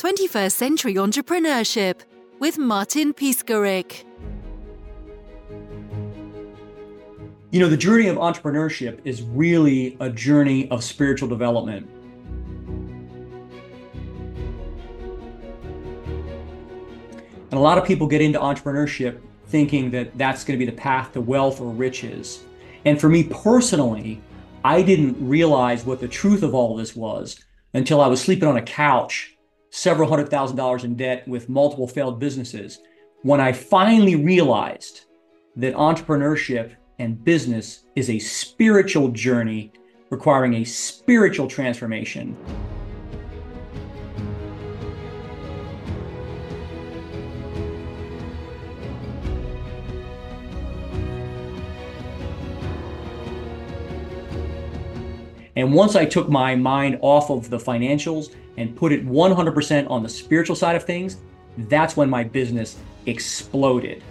21st Century Entrepreneurship with Martin Piskarik. You know, the journey of entrepreneurship is really a journey of spiritual development. And a lot of people get into entrepreneurship thinking that that's going to be the path to wealth or riches. And for me personally, I didn't realize what the truth of all this was until I was sleeping on a couch, several hundred thousand dollars in debt with multiple failed businesses. When I finally realized that entrepreneurship and business is a spiritual journey requiring a spiritual transformation. And once I took my mind off of the financials and put it 100% on the spiritual side of things, that's when my business exploded.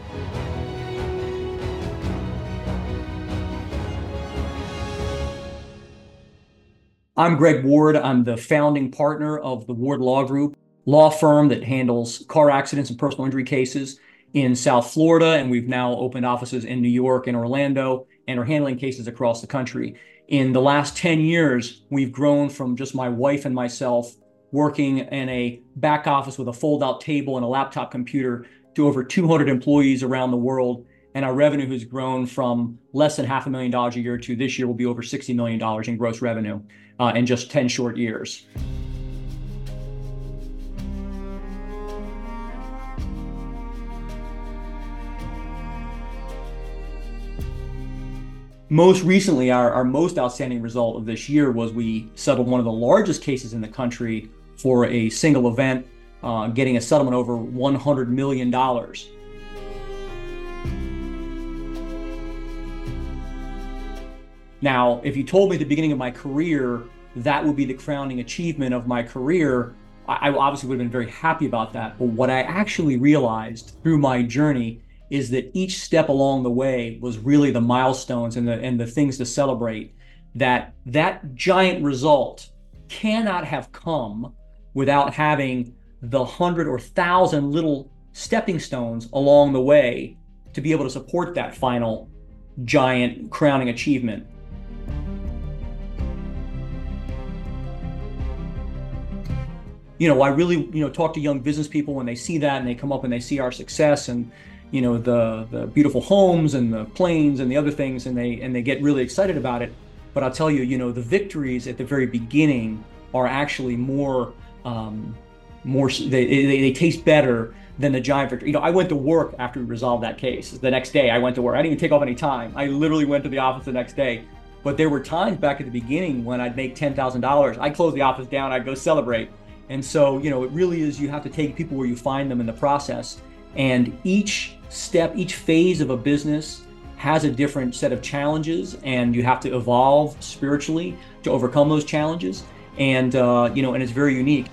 I'm Greg Ward. I'm the founding partner of the Ward Law Group, law firm that handles car accidents and personal injury cases in South Florida. And we've now opened offices in New York and Orlando and are handling cases across the country in the last 10 years, we've grown from just my wife and myself working in a back office with a fold out table and a laptop computer to over 200 employees around the world. And our revenue has grown from less than half a million dollars a year to this year will be over $60 million in gross revenue uh, in just 10 short years. Most recently, our, our most outstanding result of this year was we settled one of the largest cases in the country for a single event, uh, getting a settlement over $100 million. Now, if you told me at the beginning of my career that would be the crowning achievement of my career, I, I obviously would have been very happy about that. But what I actually realized through my journey is that each step along the way was really the milestones and the and the things to celebrate that that giant result cannot have come without having the hundred or thousand little stepping stones along the way to be able to support that final giant crowning achievement. You know i really you know talk to young business people when they see that and they come up and they see our success and you know the the beautiful homes and the planes and the other things and they and they get really excited about it. But i'll tell you you know the victories at the very beginning are actually more um, more they, they, they taste better than the giant victory. You know i went to work after we resolved that case. The next day i went to work. I didn't even take off any time. I literally went to the office the next day. But there were times back at the beginning when i'd make $10000 i'd close the office down. I'd go celebrate. And so you know it really is you have to take people where you find them in the process. And each step, each phase of a business has a different set of challenges, and you have to evolve spiritually to overcome those challenges. And uh, you know, and it's very unique.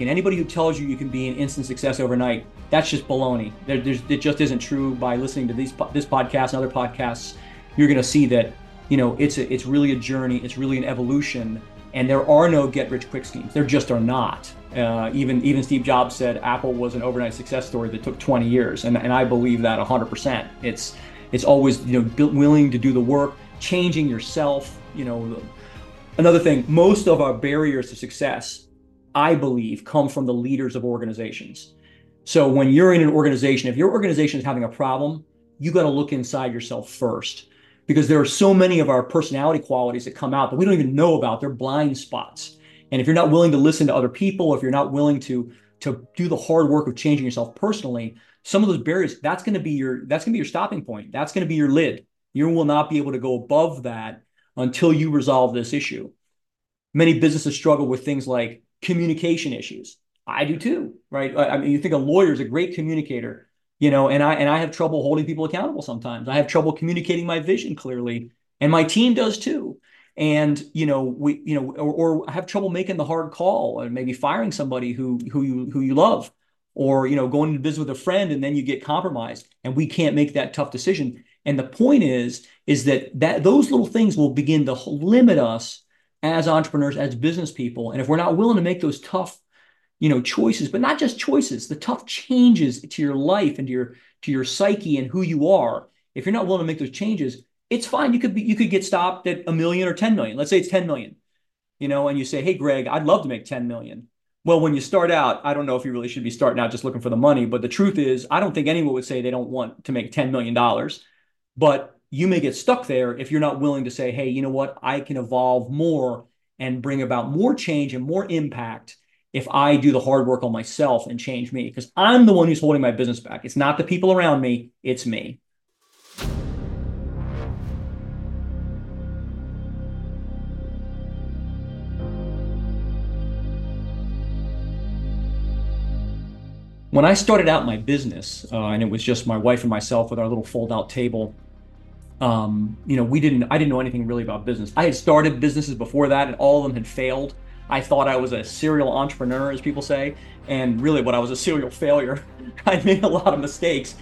And anybody who tells you you can be an instant success overnight, that's just baloney. There, it just isn't true. By listening to these this podcast and other podcasts, you're going to see that you know, it's a, it's really a journey. It's really an evolution, and there are no get rich quick schemes. There just are not. Uh, even even Steve Jobs said Apple was an overnight success story that took 20 years, and, and I believe that 100%. It's it's always you know willing to do the work, changing yourself. You know, another thing. Most of our barriers to success, I believe, come from the leaders of organizations. So when you're in an organization, if your organization is having a problem, you got to look inside yourself first because there are so many of our personality qualities that come out that we don't even know about. They're blind spots. And if you're not willing to listen to other people, if you're not willing to to do the hard work of changing yourself personally, some of those barriers, that's going to be your that's going to be your stopping point. That's going to be your lid. You will not be able to go above that until you resolve this issue. Many businesses struggle with things like communication issues. I do too, right? I mean, you think a lawyer is a great communicator you know and i and i have trouble holding people accountable sometimes i have trouble communicating my vision clearly and my team does too and you know we you know or, or have trouble making the hard call and maybe firing somebody who who you who you love or you know going to visit with a friend and then you get compromised and we can't make that tough decision And the point is, is that, that those little things will begin to limit us as entrepreneurs, as business people. And if we're not willing to make those tough, you know, choices, but not just choices, the tough changes to your life and to your to your psyche and who you are, if you're not willing to make those changes, it's fine. You could be you could get stopped at a million or 10 million. Let's say it's 10 million, you know, and you say, Hey Greg, I'd love to make 10 million. Well, when you start out, I don't know if you really should be starting out just looking for the money, but the truth is, I don't think anyone would say they don't want to make $10 million. But you may get stuck there if you're not willing to say, hey, you know what? I can evolve more and bring about more change and more impact if I do the hard work on myself and change me, because I'm the one who's holding my business back. It's not the people around me, it's me. When I started out my business, uh, and it was just my wife and myself with our little fold-out table, um, you know, we didn't. I didn't know anything really about business. I had started businesses before that, and all of them had failed. I thought I was a serial entrepreneur, as people say, and really, what I was a serial failure. I made a lot of mistakes.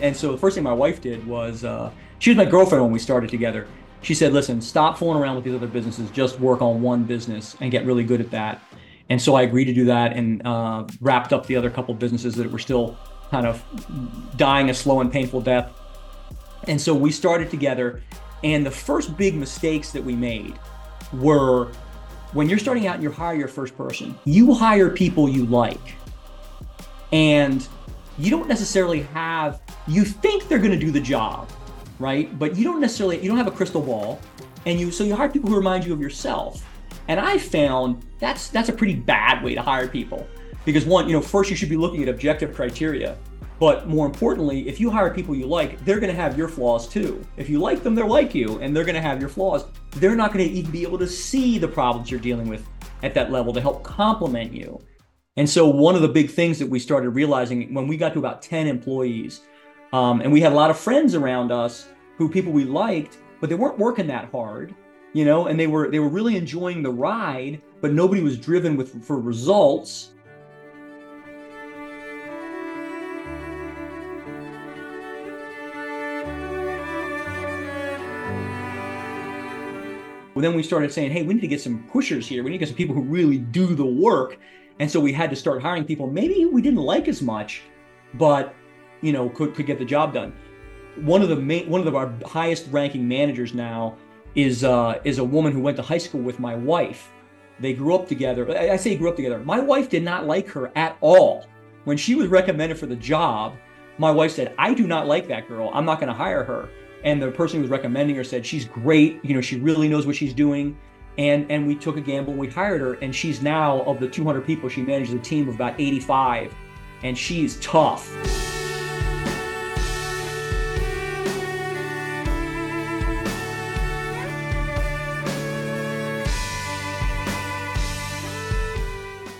And so the first thing my wife did was uh, she was my girlfriend when we started together she said, listen, stop fooling around with these other businesses, just work on one business and get really good at that. And so I agreed to do that and uh, wrapped up the other couple businesses that were still kind of dying a slow and painful death. And so we started together. And the first big mistakes that we made were when you're starting out and you hire your first person, you hire people you like. And you don't necessarily have, you think they're going to do the job right? But you don't necessarily you don't have a crystal ball, and you so you hire people who remind you of yourself. And I found that's that's a pretty bad way to hire people because one, you know, first you should be looking at objective criteria. But more importantly, if you hire people you like, they're going to have your flaws too. If you like them, they're like you, and they're going to have your flaws. They're not going to even be able to see the problems you're dealing with at that level to help complement you. And so, one of the big things that we started realizing when we got to about 10 employees um, and we had a lot of friends around us who people we liked, but they weren't working that hard, you know, and they were they were really enjoying the ride, but nobody was driven with for results. Well, then we started saying, hey, we need to get some pushers here. We need to get some people who really do the work. And so we had to start hiring people maybe we didn't like as much, but you know, could, could get the job done. One of the main, one of the, our highest ranking managers now is uh, is a woman who went to high school with my wife. They grew up together. I, I say grew up together. My wife did not like her at all. When she was recommended for the job, my wife said, "I do not like that girl. I'm not going to hire her." And the person who was recommending her said, "She's great. You know, she really knows what she's doing." And and we took a gamble. And we hired her, and she's now of the 200 people, she manages a team of about 85, and she's tough.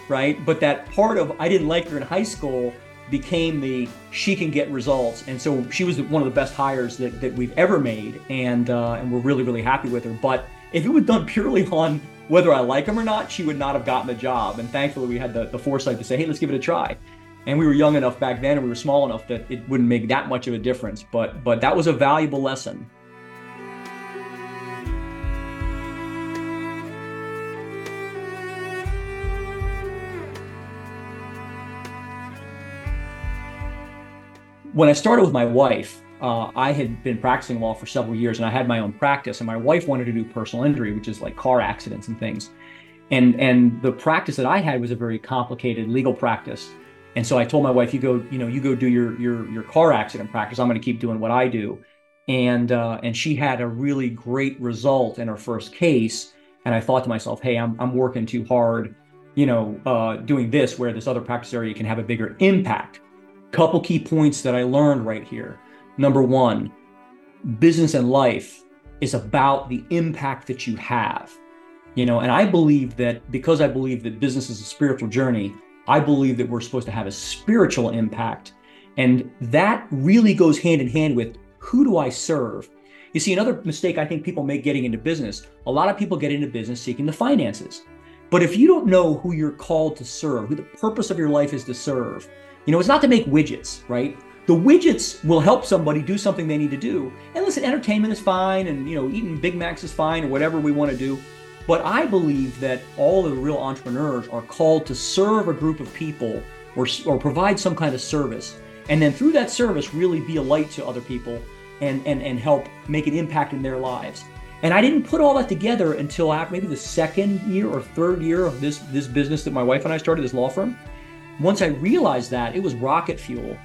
Right? But that part of I didn't like her in high school became the she can get results, and so she was one of the best hires that, that we've ever made, and uh, and we're really really happy with her. But if it was done purely on whether I like him or not, she would not have gotten the job. And thankfully, we had the, the foresight to say, hey, let's give it a try. And we were young enough back then, and we were small enough that it wouldn't make that much of a difference. But but that was a valuable lesson. When I started with my wife, uh, I had been practicing law for several years and I had my own practice. And my wife wanted to do personal injury, which is like car accidents and things. And and the practice that I had was a very complicated legal practice. And so I told my wife, "You go, you know, you go do your your your car accident practice. I'm going to keep doing what I do." And uh, and she had a really great result in her first case. And I thought to myself, "Hey, I'm I'm working too hard, you know, uh, doing this where this other practice area can have a bigger impact." Couple key points that I learned right here. Number one, business and life is about the impact that you have. You know, and I believe that because I believe that business is a spiritual journey, I believe that we're supposed to have a spiritual impact. And that really goes hand in hand with who do I serve? You see, another mistake I think people make getting into business, a lot of people get into business seeking the finances. But if you don't know who you're called to serve, who the purpose of your life is to serve, you know, it's not to make widgets, right? The widgets will help somebody do something they need to do. And listen, entertainment is fine and, you know, eating Big Macs is fine or whatever we want to do. But I believe that all of the real entrepreneurs are called to serve a group of people or, or provide some kind of service. And then through that service, really be a light to other people and, and, and help make an impact in their lives. And I didn't put all that together until maybe the second year or third year of this, this business that my wife and I started, this law firm. Once I realized that, it was rocket fuel.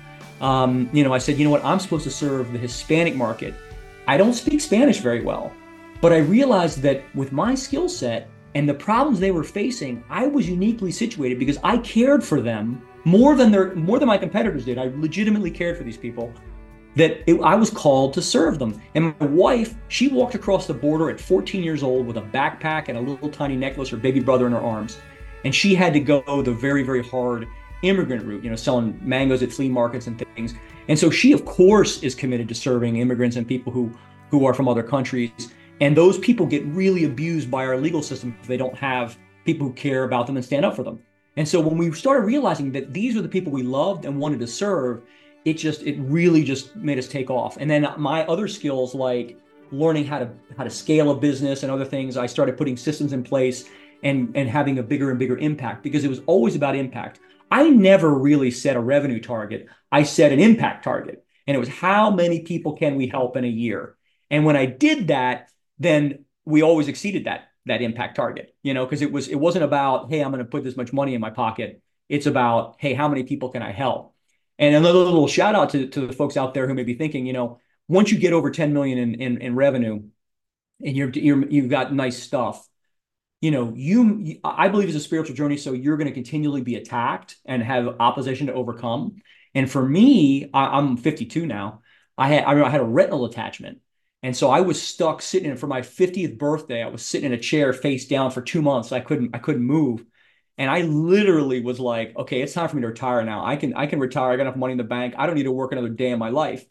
Um, you know, I said, you know what, I'm supposed to serve the Hispanic market. I don't speak Spanish very well, but I realized that with my skill set and the problems they were facing, I was uniquely situated because I cared for them more than their more than my competitors did. I legitimately cared for these people that it, I was called to serve them. And my wife, she walked across the border at 14 years old with a backpack and a little tiny necklace, her baby brother in her arms. And she had to go the very, very hard immigrant route, you know, selling mangoes at flea markets and things. And so she, of course, is committed to serving immigrants and people who, who are from other countries. And those people get really abused by our legal system if they don't have people who care about them and stand up for them. And so when we started realizing that these were the people we loved and wanted to serve, it just it really just made us take off and then my other skills like learning how to how to scale a business and other things i started putting systems in place and and having a bigger and bigger impact because it was always about impact i never really set a revenue target. I set an impact target and it was how many people can we help in a year? And when i did that then we always exceeded that that impact target you know because it was it wasn't about hey i'm going to put this much money in my pocket. It's about hey how many people can i help? And another little shout out to, to the folks out there who may be thinking, you know, once you get over 10 million in, in, in revenue and you're, you're, you've got nice stuff, you know, you, I believe it's a spiritual journey. So you're going to continually be attacked and have opposition to overcome. And for me, I, am 52 now. I had, I, remember I had a retinal attachment. And so I was stuck sitting in, for my 50th birthday. I was sitting in a chair face down for two months. I couldn't, I couldn't move. And I literally was like, okay, it's time for me to retire now. I can I can retire. I got enough money in the bank. I don't need to work another day in my life.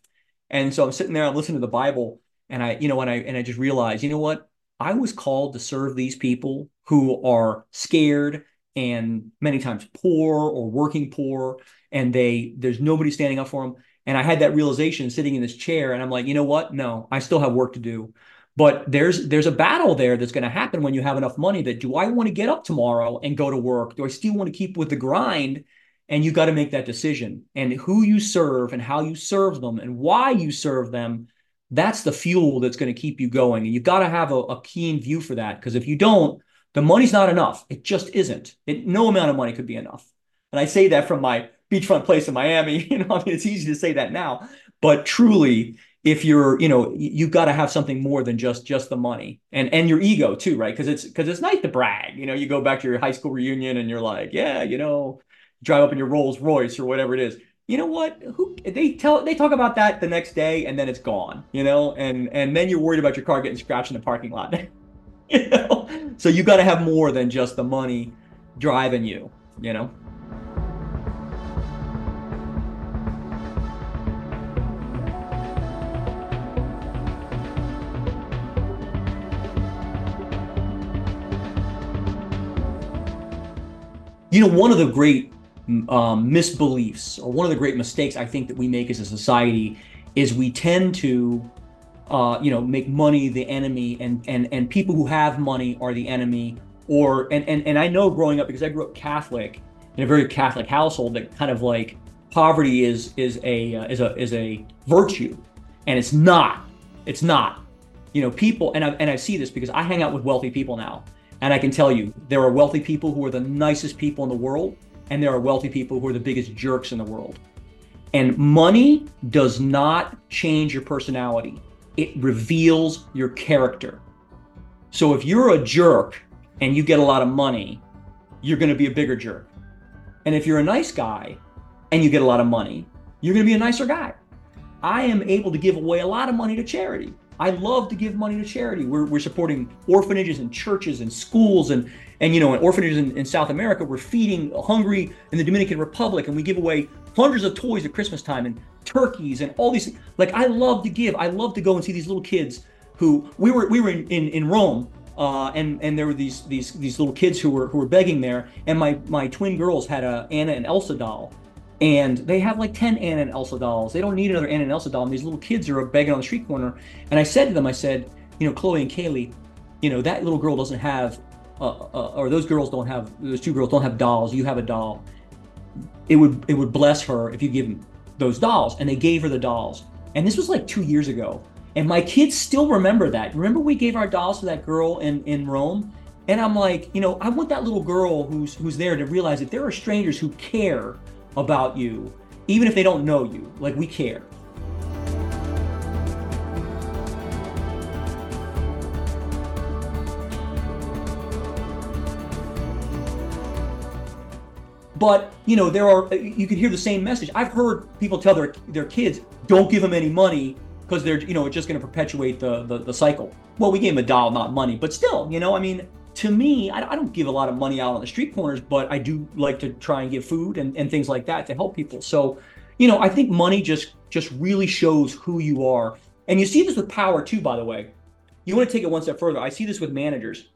And so I'm sitting there, I'm listening to the Bible, and I, you know, and I and I just realized, you know what? I was called to serve these people who are scared and many times poor or working poor, and they there's nobody standing up for them. And I had that realization sitting in this chair, and I'm like, you know what? No, I still have work to do. But there's there's a battle there that's going to happen when you have enough money that do I want to get up tomorrow and go to work? Do I still want to keep with the grind? And you got to make that decision. And who you serve and how you serve them and why you serve them, that's the fuel that's going to keep you going. And you've got to have a, a keen view for that. Because if you don't, the money's not enough. It just isn't. It, no amount of money could be enough. And I say that from my beachfront place in Miami. You know, I mean, it's easy to say that now, but truly, if you're you know you've got to have something more than just just the money and and your ego too right because it's because it's nice to brag you know you go back to your high school reunion and you're like yeah you know drive up in your rolls royce or whatever it is you know what? Who they tell they talk about that the next day and then it's gone you know? And and then you're worried about your car getting scratched in the parking lot. You know? So you got to have more than just the money driving you you know? You know, one of the great um, misbeliefs or one of the great mistakes I think that we make as a society is we tend to, uh, you know, make money the enemy, and and and people who have money are the enemy. Or and and and I know growing up because I grew up Catholic in a very Catholic household that kind of like poverty is is a uh, is a is a virtue, and it's not. It's not. You know, people and I and I see this because I hang out with wealthy people now and I can tell you, there are wealthy people who are the nicest people in the world, and there are wealthy people who are the biggest jerks in the world. And money does not change your personality, it reveals your character. So if you're a jerk and you get a lot of money, you're going to be a bigger jerk. And if you're a nice guy and you get a lot of money, you're going to be a nicer guy. I am able to give away a lot of money to charity. I love to give money to charity. We're, we're supporting orphanages and churches and schools and and you know, in orphanages in, in South America, we're feeding hungry in the Dominican Republic, and we give away hundreds of toys at Christmas time and turkeys and all these. Like I love to give. I love to go and see these little kids who we were we were in in, in Rome uh, and and there were these these these little kids who were who were begging there, and my my twin girls had a Anna and Elsa doll, and they have like 10 Anna and Elsa dolls. They don't need another Anna and Elsa doll. And these little kids are begging on the street corner. And I said to them, I said, you know, Chloe and Kaylee, you know, that little girl doesn't have, uh, uh, or those girls don't have, those two girls don't have dolls. You have a doll. It would it would bless her if you give them those dolls. And they gave her the dolls. And this was like two years ago. And my kids still remember that. Remember we gave our dolls to that girl in, in Rome? And I'm like, you know, I want that little girl who's who's there to realize that there are strangers who care about you, even if they don't know you. Like we care. But you know, there are you can hear the same message. I've heard people tell their their kids, "Don't give them any money because they're you know it's just going to perpetuate the, the the cycle." Well, we gave them a doll, not money, but still, you know, I mean, to me, I, don't give a lot of money out on the street corners, but I do like to try and give food and, and things like that to help people. So, you know, I think money just just really shows who you are. And you see this with power too, by the way. You want to take it one step further. I see this with managers.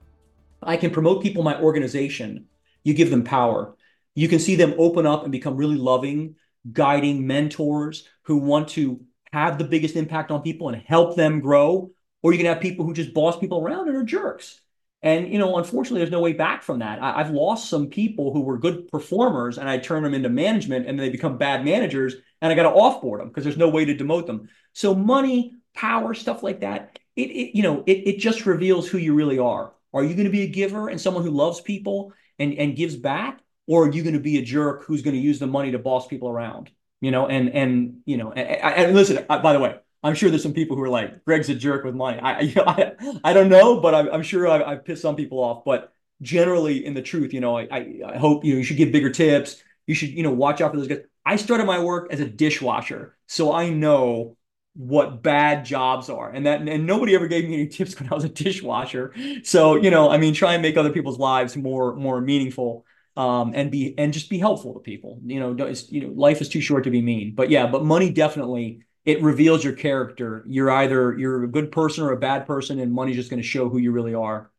I can promote people in my organization. You give them power. You can see them open up and become really loving, guiding mentors who want to have the biggest impact on people and help them grow. Or you can have people who just boss people around and are jerks and you know, unfortunately, there's no way back from that. I, have lost some people who were good performers, and I turn them into management, and they become bad managers, and I got to offboard them because there's no way to demote them. So money, power, stuff like that, it, it you know, it, it just reveals who you really are. Are you going to be a giver and someone who loves people and and gives back, or are you going to be a jerk who's going to use the money to boss people around? You know, and and you know, and, and listen. Uh, by the way, I'm sure there's some people who are like, Greg's a jerk with money. I, you know, I, I don't know, but I'm, I'm sure I've, I've, pissed some people off. But generally, in the truth, you know, I, I, I hope you know you should give bigger tips. You should, you know, watch out for those guys. I started my work as a dishwasher, so I know what bad jobs are, and that and nobody ever gave me any tips when I was a dishwasher. So you know, I mean, try and make other people's lives more more meaningful. Um, and be and just be helpful to people. You know, you know, life is too short to be mean. But yeah, but money definitely it reveals your character. You're either you're a good person or a bad person, and money's just going to show who you really are.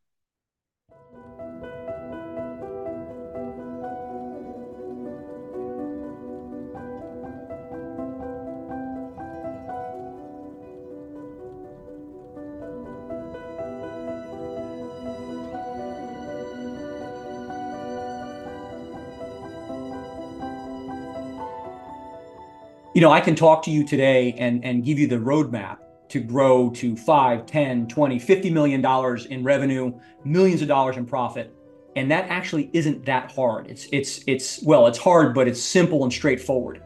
You know, I can talk to you today and, and give you the roadmap to grow to 5, 10, 20, 50 million dollars in revenue, millions of dollars in profit. And that actually isn't that hard. It's it's it's well, it's hard, but it's simple and straightforward.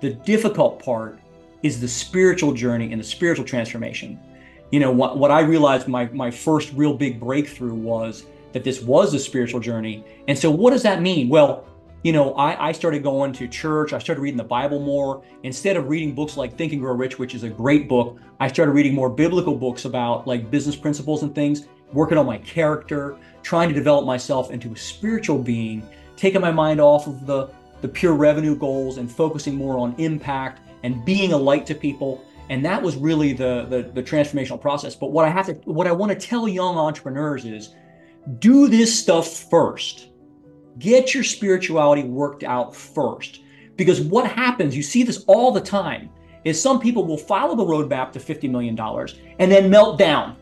The difficult part is the spiritual journey and the spiritual transformation. You know, what, what I realized my my first real big breakthrough was that this was a spiritual journey. And so what does that mean? Well, you know, I, I started going to church. I started reading the Bible more. Instead of reading books like Think and Grow Rich, which is a great book, I started reading more biblical books about like business principles and things, working on my character, trying to develop myself into a spiritual being, taking my mind off of the, the pure revenue goals and focusing more on impact and being a light to people. And that was really the, the, the transformational process. But what I have to, what I want to tell young entrepreneurs is do this stuff first Get your spirituality worked out first. Because what happens, you see this all the time, is some people will follow the roadmap to $50 million and then melt down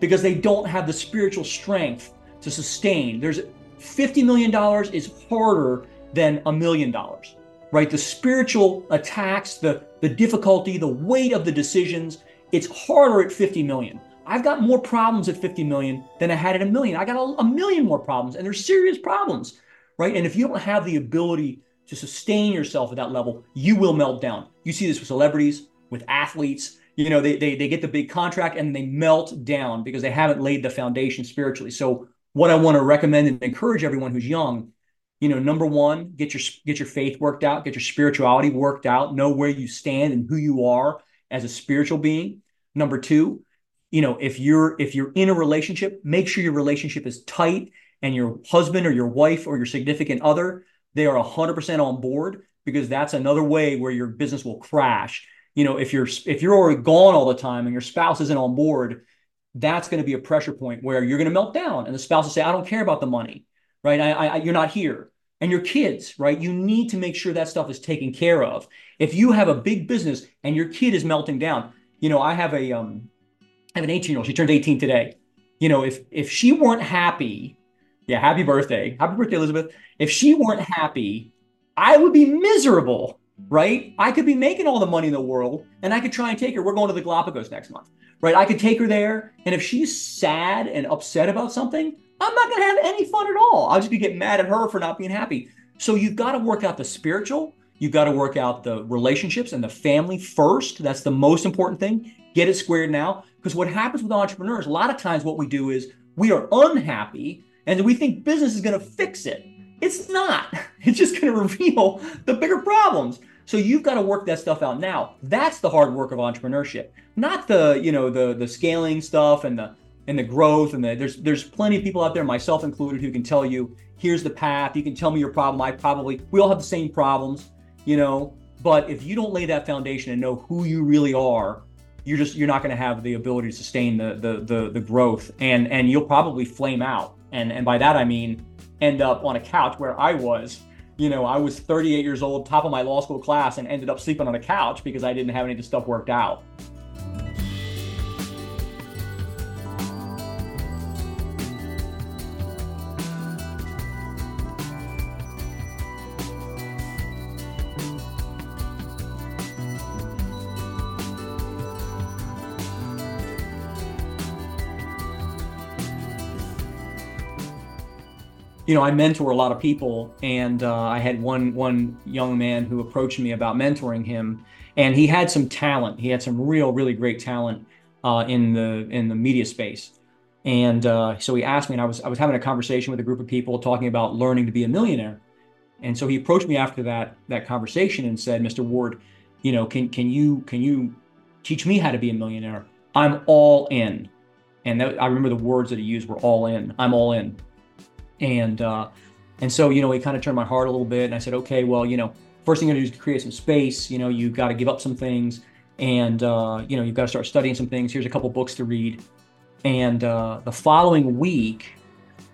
because they don't have the spiritual strength to sustain. There's $50 million is harder than a million dollars, right? The spiritual attacks, the, the difficulty, the weight of the decisions, it's harder at 50 million. I've got more problems at 50 million than I had at a million. I got a, a million more problems, and they're serious problems, right? And if you don't have the ability to sustain yourself at that level, you will melt down. You see this with celebrities, with athletes. You know, they, they, they get the big contract and they melt down because they haven't laid the foundation spiritually. So, what I want to recommend and encourage everyone who's young, you know, number one, get your get your faith worked out, get your spirituality worked out, know where you stand and who you are as a spiritual being. Number two, you know if you're if you're in a relationship make sure your relationship is tight and your husband or your wife or your significant other they are 100% on board because that's another way where your business will crash you know if you're if you're already gone all the time and your spouse isn't on board that's going to be a pressure point where you're going to melt down and the spouse will say, I don't care about the money, right? I, I, you're not here. And your kids, right? You need to make sure that stuff is taken care of. If you have a big business and your kid is melting down, you know, I have a, um, I have an 18 year old. She turned 18 today. You know, if if she weren't happy, yeah, happy birthday, happy birthday, Elizabeth. If she weren't happy, I would be miserable, right? I could be making all the money in the world, and I could try and take her. We're going to the Galapagos next month right? I could take her there, and if she's sad and upset about something, I'm not going to have any fun at all. I'll just be getting mad at her for not being happy. So you've got to work out the spiritual, you've got to work out the relationships and the family first. That's the most important thing. Get it squared now. Because what happens with entrepreneurs, a lot of times what we do is we are unhappy and we think business is going to fix it. It's not. It's just going to reveal the bigger problems. So you've got to work that stuff out now. That's the hard work of entrepreneurship, not the you know the the scaling stuff and the and the growth and the there's there's plenty of people out there, myself included, who can tell you here's the path. You can tell me your problem. I probably we all have the same problems, you know. But if you don't lay that foundation and know who you really are, you're just you're not going to have the ability to sustain the, the the the growth and and you'll probably flame out. And and by that I mean end up on a couch where I was you know, I was 38 years old, top of my law school class, and ended up sleeping on a couch because I didn't have any of the stuff worked out. You know, I mentor a lot of people, and uh, I had one one young man who approached me about mentoring him, and he had some talent. He had some real, really great talent uh, in the in the media space, and uh, so he asked me, and I was I was having a conversation with a group of people talking about learning to be a millionaire, and so he approached me after that that conversation and said, "Mr. Ward, you know, can can you can you teach me how to be a millionaire? I'm all in." And that, I remember the words that he used were all in. I'm all in and uh, and so you know it kind of turned my heart a little bit and i said okay well you know first thing you're to do is create some space you know you've got to give up some things and uh, you know you've got to start studying some things. Here's a couple books to read. And uh, the following week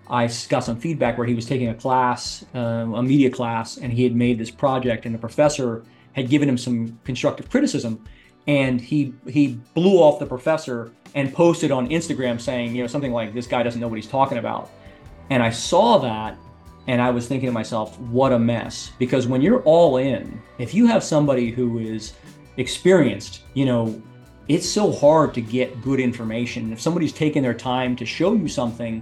i got some feedback where he was taking a class uh, a media class and he had made this project and the professor had given him some constructive criticism and he he blew off the professor and posted on instagram saying you know something like this guy doesn't know what he's talking about and I saw that and I was thinking to myself, what a mess. Because when you're all in, if you have somebody who is experienced, you know, it's so hard to get good information. If somebody's taking their time to show you something,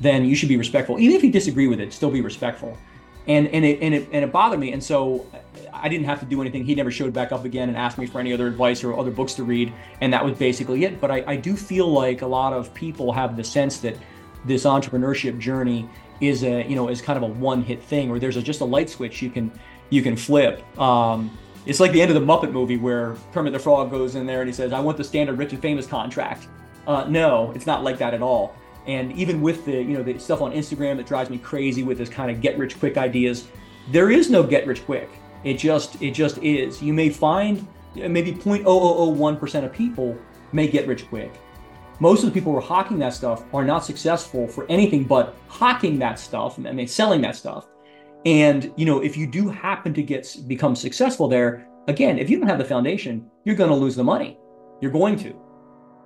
then you should be respectful. Even if you disagree with it, still be respectful. And and it and it and it bothered me. And so I didn't have to do anything. He never showed back up again and asked me for any other advice or other books to read. And that was basically it. But I, I do feel like a lot of people have the sense that this entrepreneurship journey is a you know is kind of a one hit thing or there's a, just a light switch you can you can flip. Um, it's like the end of the muppet movie where kermit the frog goes in there and he says i want the standard rich and famous contract. Uh, no it's not like that at all. And even with the you know the stuff on instagram that drives me crazy with this kind of get rich quick ideas there is no get rich quick. It just it just is. You may find maybe 0.0001% of people may get rich quick most of the people who are hawking that stuff are not successful for anything but hawking that stuff and I mean selling that stuff. And you know, if you do happen to get become successful there, again, if you don't have the foundation, you're going to lose the money. You're going to.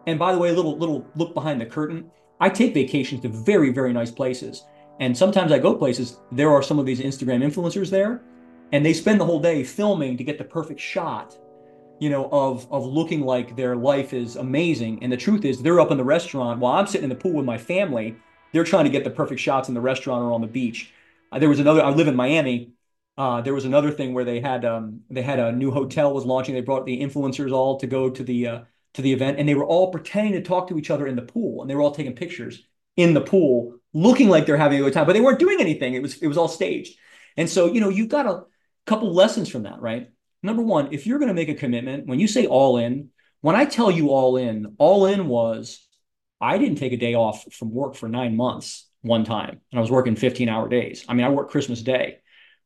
And by the way, a little little look behind the curtain. I take vacations to very very nice places, and sometimes I go places. There are some of these Instagram influencers there, and they spend the whole day filming to get the perfect shot you know, of of looking like their life is amazing. And the truth is, they're up in the restaurant while I'm sitting in the pool with my family. They're trying to get the perfect shots in the restaurant or on the beach. Uh, there was another. I live in Miami. Uh, there was another thing where they had um, they had a new hotel was launching. They brought the influencers all to go to the uh, to the event, and they were all pretending to talk to each other in the pool, and they were all taking pictures in the pool, looking like they're having a good time, but they weren't doing anything. It was it was all staged. And so you know you've got a couple lessons from that, right? Number one, if you're going to make a commitment, when you say all in, when I tell you all in, all in was I didn't take a day off from work for nine months one time, and I was working 15 hour days. I mean, I work Christmas Day,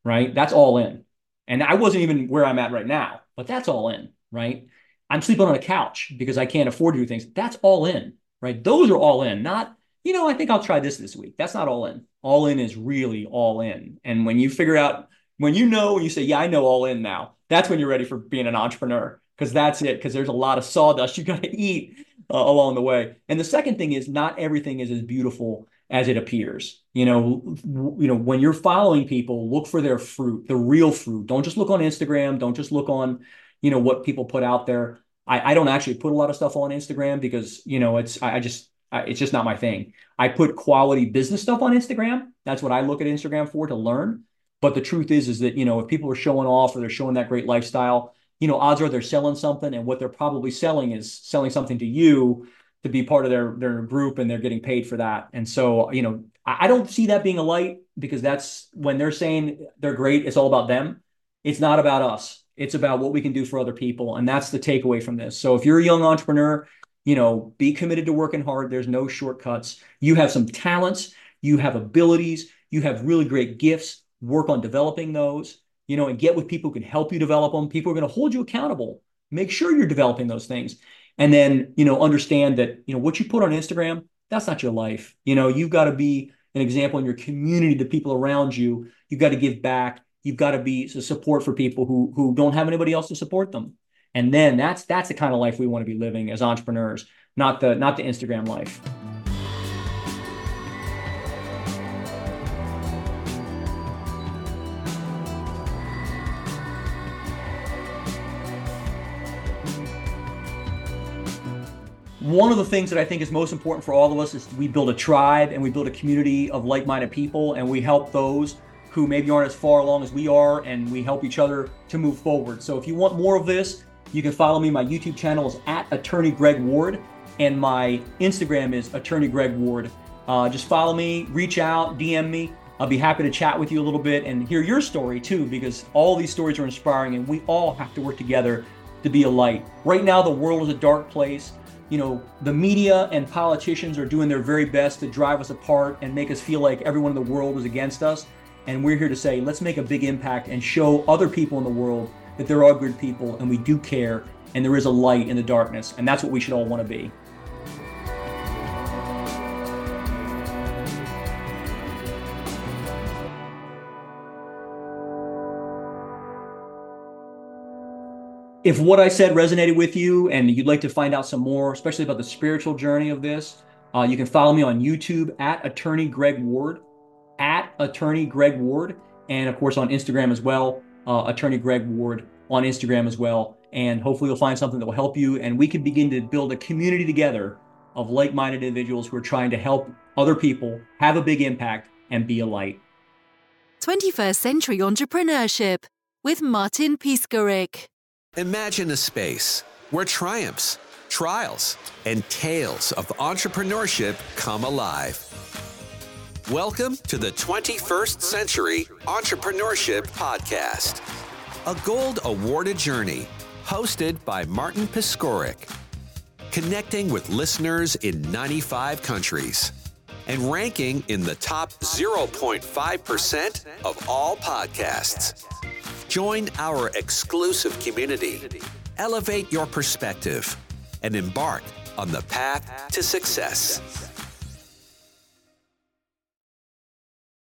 right? That's all in. And I wasn't even where I'm at right now, but that's all in, right? I'm sleeping on a couch because I can't afford to do things. That's all in. right? Those are all in, not, you know, I think I'll try this this week. That's not all in. All in is really all in. And when you figure out, when you know, and you say, yeah, I know all in now, that's when you're ready for being an entrepreneur because that's it. Because there's a lot of sawdust you got to eat uh, along the way. And the second thing is not everything is as beautiful as it appears. You know, you know, when you're following people, look for their fruit, the real fruit. Don't just look on Instagram. Don't just look on, you know, what people put out there. I, I don't actually put a lot of stuff on Instagram because, you know, it's I, I just I, it's just not my thing. I put quality business stuff on Instagram. That's what I look at Instagram for to learn. But the truth is, is that you know, if people are showing off or they're showing that great lifestyle, you know, odds are they're selling something, and what they're probably selling is selling something to you to be part of their their group, and they're getting paid for that. And so, you know, I, I don't see that being a light because that's when they're saying they're great. It's all about them. It's not about us. It's about what we can do for other people, and that's the takeaway from this. So, if you're a young entrepreneur, you know, be committed to working hard. There's no shortcuts. You have some talents. You have abilities. You have really great gifts work on developing those, you know, and get with people who can help you develop them. People are going to hold you accountable. Make sure you're developing those things. And then, you know, understand that, you know, what you put on Instagram, that's not your life. You know, you've got to be an example in your community to people around you. You've got to give back. You've got to be support for people who who don't have anybody else to support them. And then that's that's the kind of life we want to be living as entrepreneurs, not the not the Instagram life. One of the things that I think is most important for all of us is we build a tribe and we build a community of like-minded people and we help those who maybe aren't as far along as we are and we help each other to move forward. So if you want more of this, you can follow me. My YouTube channel is at Attorney Greg Ward and my Instagram is Attorney Greg Ward. Uh, just follow me, reach out, DM me. I'll be happy to chat with you a little bit and hear your story too, because all these stories are inspiring and we all have to work together to be a light. Right now, the world is a dark place you know, the media and politicians are doing their very best to drive us apart and make us feel like everyone in the world is against us. And we're here to say, let's make a big impact and show other people in the world that there are good people and we do care and there is a light in the darkness. And that's what we should all want to be. If what I said resonated with you and you'd like to find out some more, especially about the spiritual journey of this, uh, you can follow me on YouTube at Attorney Greg Ward, at Attorney Greg Ward, and of course on Instagram as well, uh, Attorney Greg Ward on Instagram as well. And hopefully you'll find something that will help you, and we can begin to build a community together of like-minded individuals who are trying to help other people have a big impact and be a light. 21st Century Entrepreneurship with Martin Piskarik. Imagine a space where triumphs, trials, and tales of entrepreneurship come alive. Welcome to the 21st Century Entrepreneurship Podcast, a gold awarded journey hosted by Martin Piskorik, connecting with listeners in 95 countries and ranking in the top 0.5% of all podcasts. Join our exclusive community, elevate your perspective, and embark on the path to success.